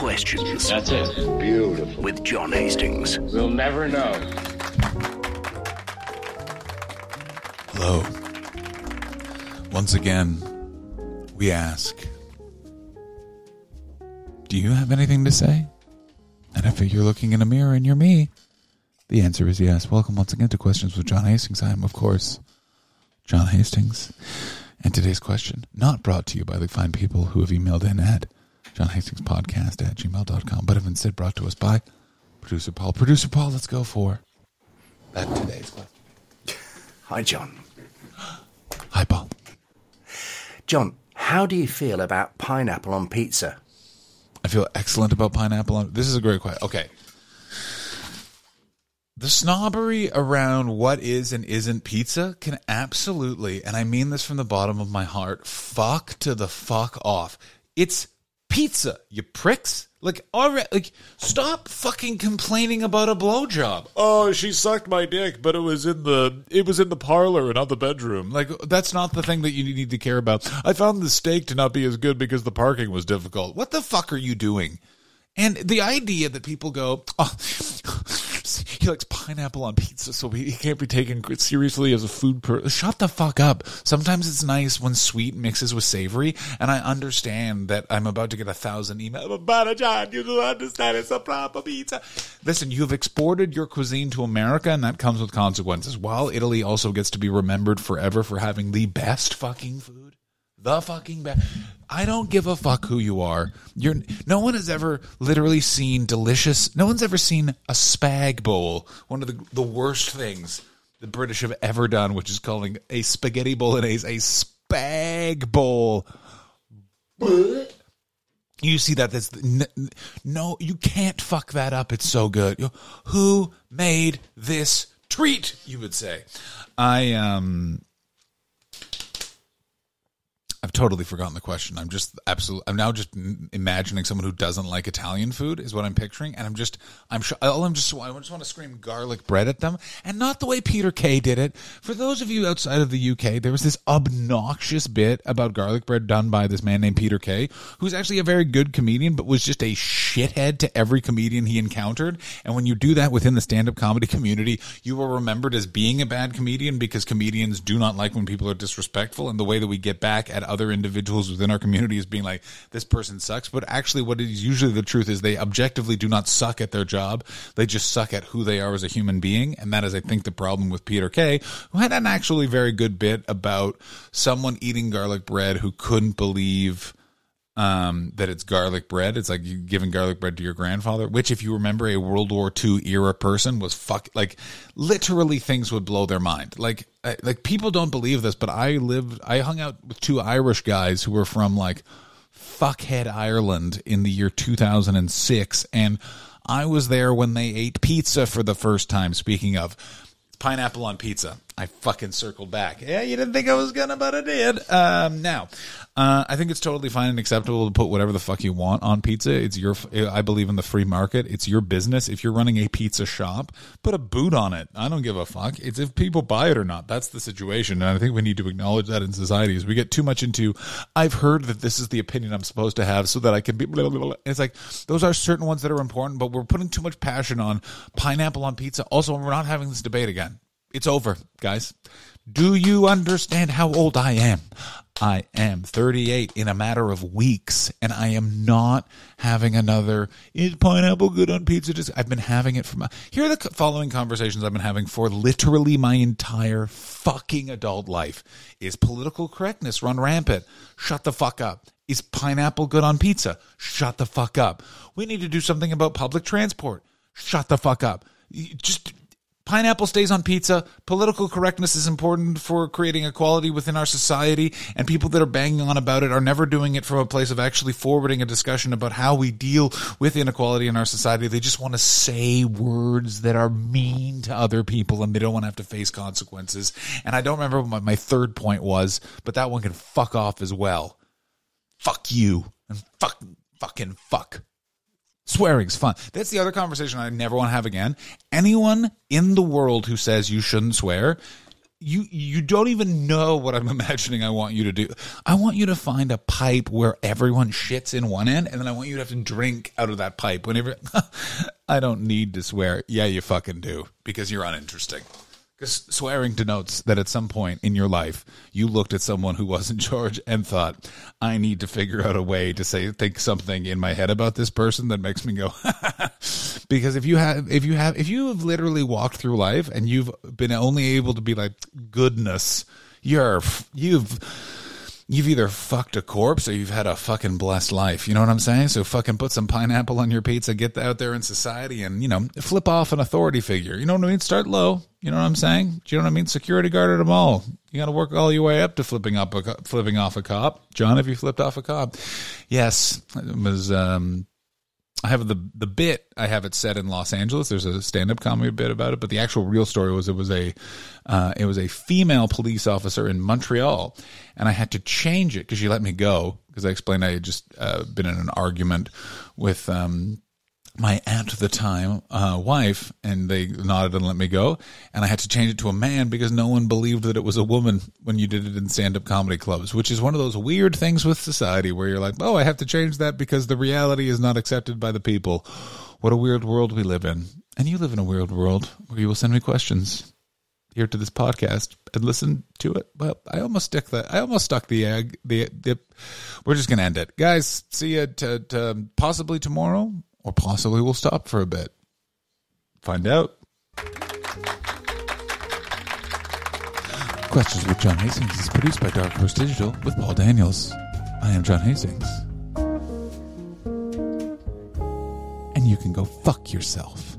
questions That's it. Beautiful. with John Hastings. We'll never know. Hello. Once again, we ask Do you have anything to say? And if you're looking in a mirror and you're me, the answer is yes. Welcome once again to Questions with John Hastings. I am, of course, John Hastings. And today's question, not brought to you by the fine people who have emailed in at johnhastingspodcast at gmail.com, but have instead brought to us by producer Paul. Producer Paul, let's go for that today's question. Hi, John. Hi, Paul. John, how do you feel about pineapple on pizza? I feel excellent about pineapple. On, this is a great question. Okay. The snobbery around what is and isn't pizza can absolutely, and I mean this from the bottom of my heart, fuck to the fuck off. It's pizza, you pricks. Like, already, like, stop fucking complaining about a blowjob. Oh, she sucked my dick, but it was in the it was in the parlor and not the bedroom. Like, that's not the thing that you need to care about. I found the steak to not be as good because the parking was difficult. What the fuck are you doing? And the idea that people go, oh, he likes pineapple on pizza, so he can't be taken seriously as a food person. Shut the fuck up. Sometimes it's nice when sweet mixes with savory, and I understand that I'm about to get a thousand emails. Oh, but John, you don't understand. It's a proper pizza. Listen, you have exported your cuisine to America, and that comes with consequences. While Italy also gets to be remembered forever for having the best fucking food the fucking best. I don't give a fuck who you are. You're no one has ever literally seen delicious. No one's ever seen a spag bol. One of the the worst things the British have ever done, which is calling a spaghetti bolognese a spag bol. You see that? That's no. You can't fuck that up. It's so good. Who made this treat? You would say. I um. I've totally forgotten the question. I'm just absolutely. I'm now just imagining someone who doesn't like Italian food is what I'm picturing, and I'm just. I'm sure. All I'm just. I just want to scream garlic bread at them, and not the way Peter Kay did it. For those of you outside of the UK, there was this obnoxious bit about garlic bread done by this man named Peter Kay, who's actually a very good comedian, but was just a shithead to every comedian he encountered. And when you do that within the stand-up comedy community, you are remembered as being a bad comedian because comedians do not like when people are disrespectful. And the way that we get back at other individuals within our community is being like, this person sucks. But actually, what is usually the truth is they objectively do not suck at their job. They just suck at who they are as a human being. And that is, I think, the problem with Peter Kay, who had an actually very good bit about someone eating garlic bread who couldn't believe um, that it's garlic bread. It's like you giving garlic bread to your grandfather, which, if you remember, a World War II era person was fuck like literally things would blow their mind. Like, Like people don't believe this, but I lived, I hung out with two Irish guys who were from like fuckhead Ireland in the year 2006, and I was there when they ate pizza for the first time. Speaking of pineapple on pizza. I fucking circled back. Yeah, you didn't think I was gonna, but I did. Um, now, uh, I think it's totally fine and acceptable to put whatever the fuck you want on pizza. It's your. I believe in the free market. It's your business. If you're running a pizza shop, put a boot on it. I don't give a fuck. It's if people buy it or not. That's the situation, and I think we need to acknowledge that in society. As we get too much into, I've heard that this is the opinion I'm supposed to have, so that I can be. Blah, blah, blah. It's like those are certain ones that are important, but we're putting too much passion on pineapple on pizza. Also, we're not having this debate again. It's over, guys. Do you understand how old I am? I am 38 in a matter of weeks, and I am not having another. Is pineapple good on pizza? Just I've been having it for my. Here are the following conversations I've been having for literally my entire fucking adult life. Is political correctness run rampant? Shut the fuck up. Is pineapple good on pizza? Shut the fuck up. We need to do something about public transport. Shut the fuck up. Just pineapple stays on pizza. Political correctness is important for creating equality within our society, and people that are banging on about it are never doing it from a place of actually forwarding a discussion about how we deal with inequality in our society. They just want to say words that are mean to other people, and they don't want to have to face consequences. And I don't remember what my, third point was, but that one can fuck off as well. Fuck you and fuck fucking fuck. Swearing's fun. That's the other conversation I never want to have again. Anyone in the world who says you shouldn't swear, you you don't even know what I'm imagining I want you to do. I want you to find a pipe where everyone shits in one end, and then I want you to have to drink out of that pipe whenever. I don't need to swear. Yeah, you fucking do because you're uninteresting. Because swearing denotes that at some point in your life you looked at someone who was in charge and thought, "I need to figure out a way to say think something in my head about this person that makes me go." because if you have, if you have, if you have literally walked through life and you've been only able to be like goodness, you're you've you've either fucked a corpse or you've had a fucking blessed life. You know what I'm saying? So fucking put some pineapple on your pizza, get out there in society and, you know, flip off an authority figure. You know what I mean? Start low. You know what I'm saying? Do you know what I mean? Security guard at a mall. You got to work all your way up to flipping up a, flipping off a cop. John, have you flipped off a cop? Yes. It was, um, I have the the bit. I have it set in Los Angeles. There's a stand up comedy bit about it, but the actual real story was it was a uh, it was a female police officer in Montreal, and I had to change it because she let me go because I explained I had just uh, been in an argument with um, my aunt at the time uh, wife, and they nodded and let me go. And I had to change it to a man because no one believed that it was a woman when you did it in stand up comedy clubs, which is one of those weird things with society where you're like, oh, I have to change that because the reality is not accepted by the people. What a weird world we live in. And you live in a weird world where you will send me questions here to this podcast and listen to it. Well, I almost stuck the I almost stuck the egg. The, the we're just gonna end it, guys. See you to, possibly tomorrow or possibly we'll stop for a bit. Find out. Questions with John Hastings is produced by Dark Horse Digital with Paul Daniels. I am John Hastings. And you can go fuck yourself.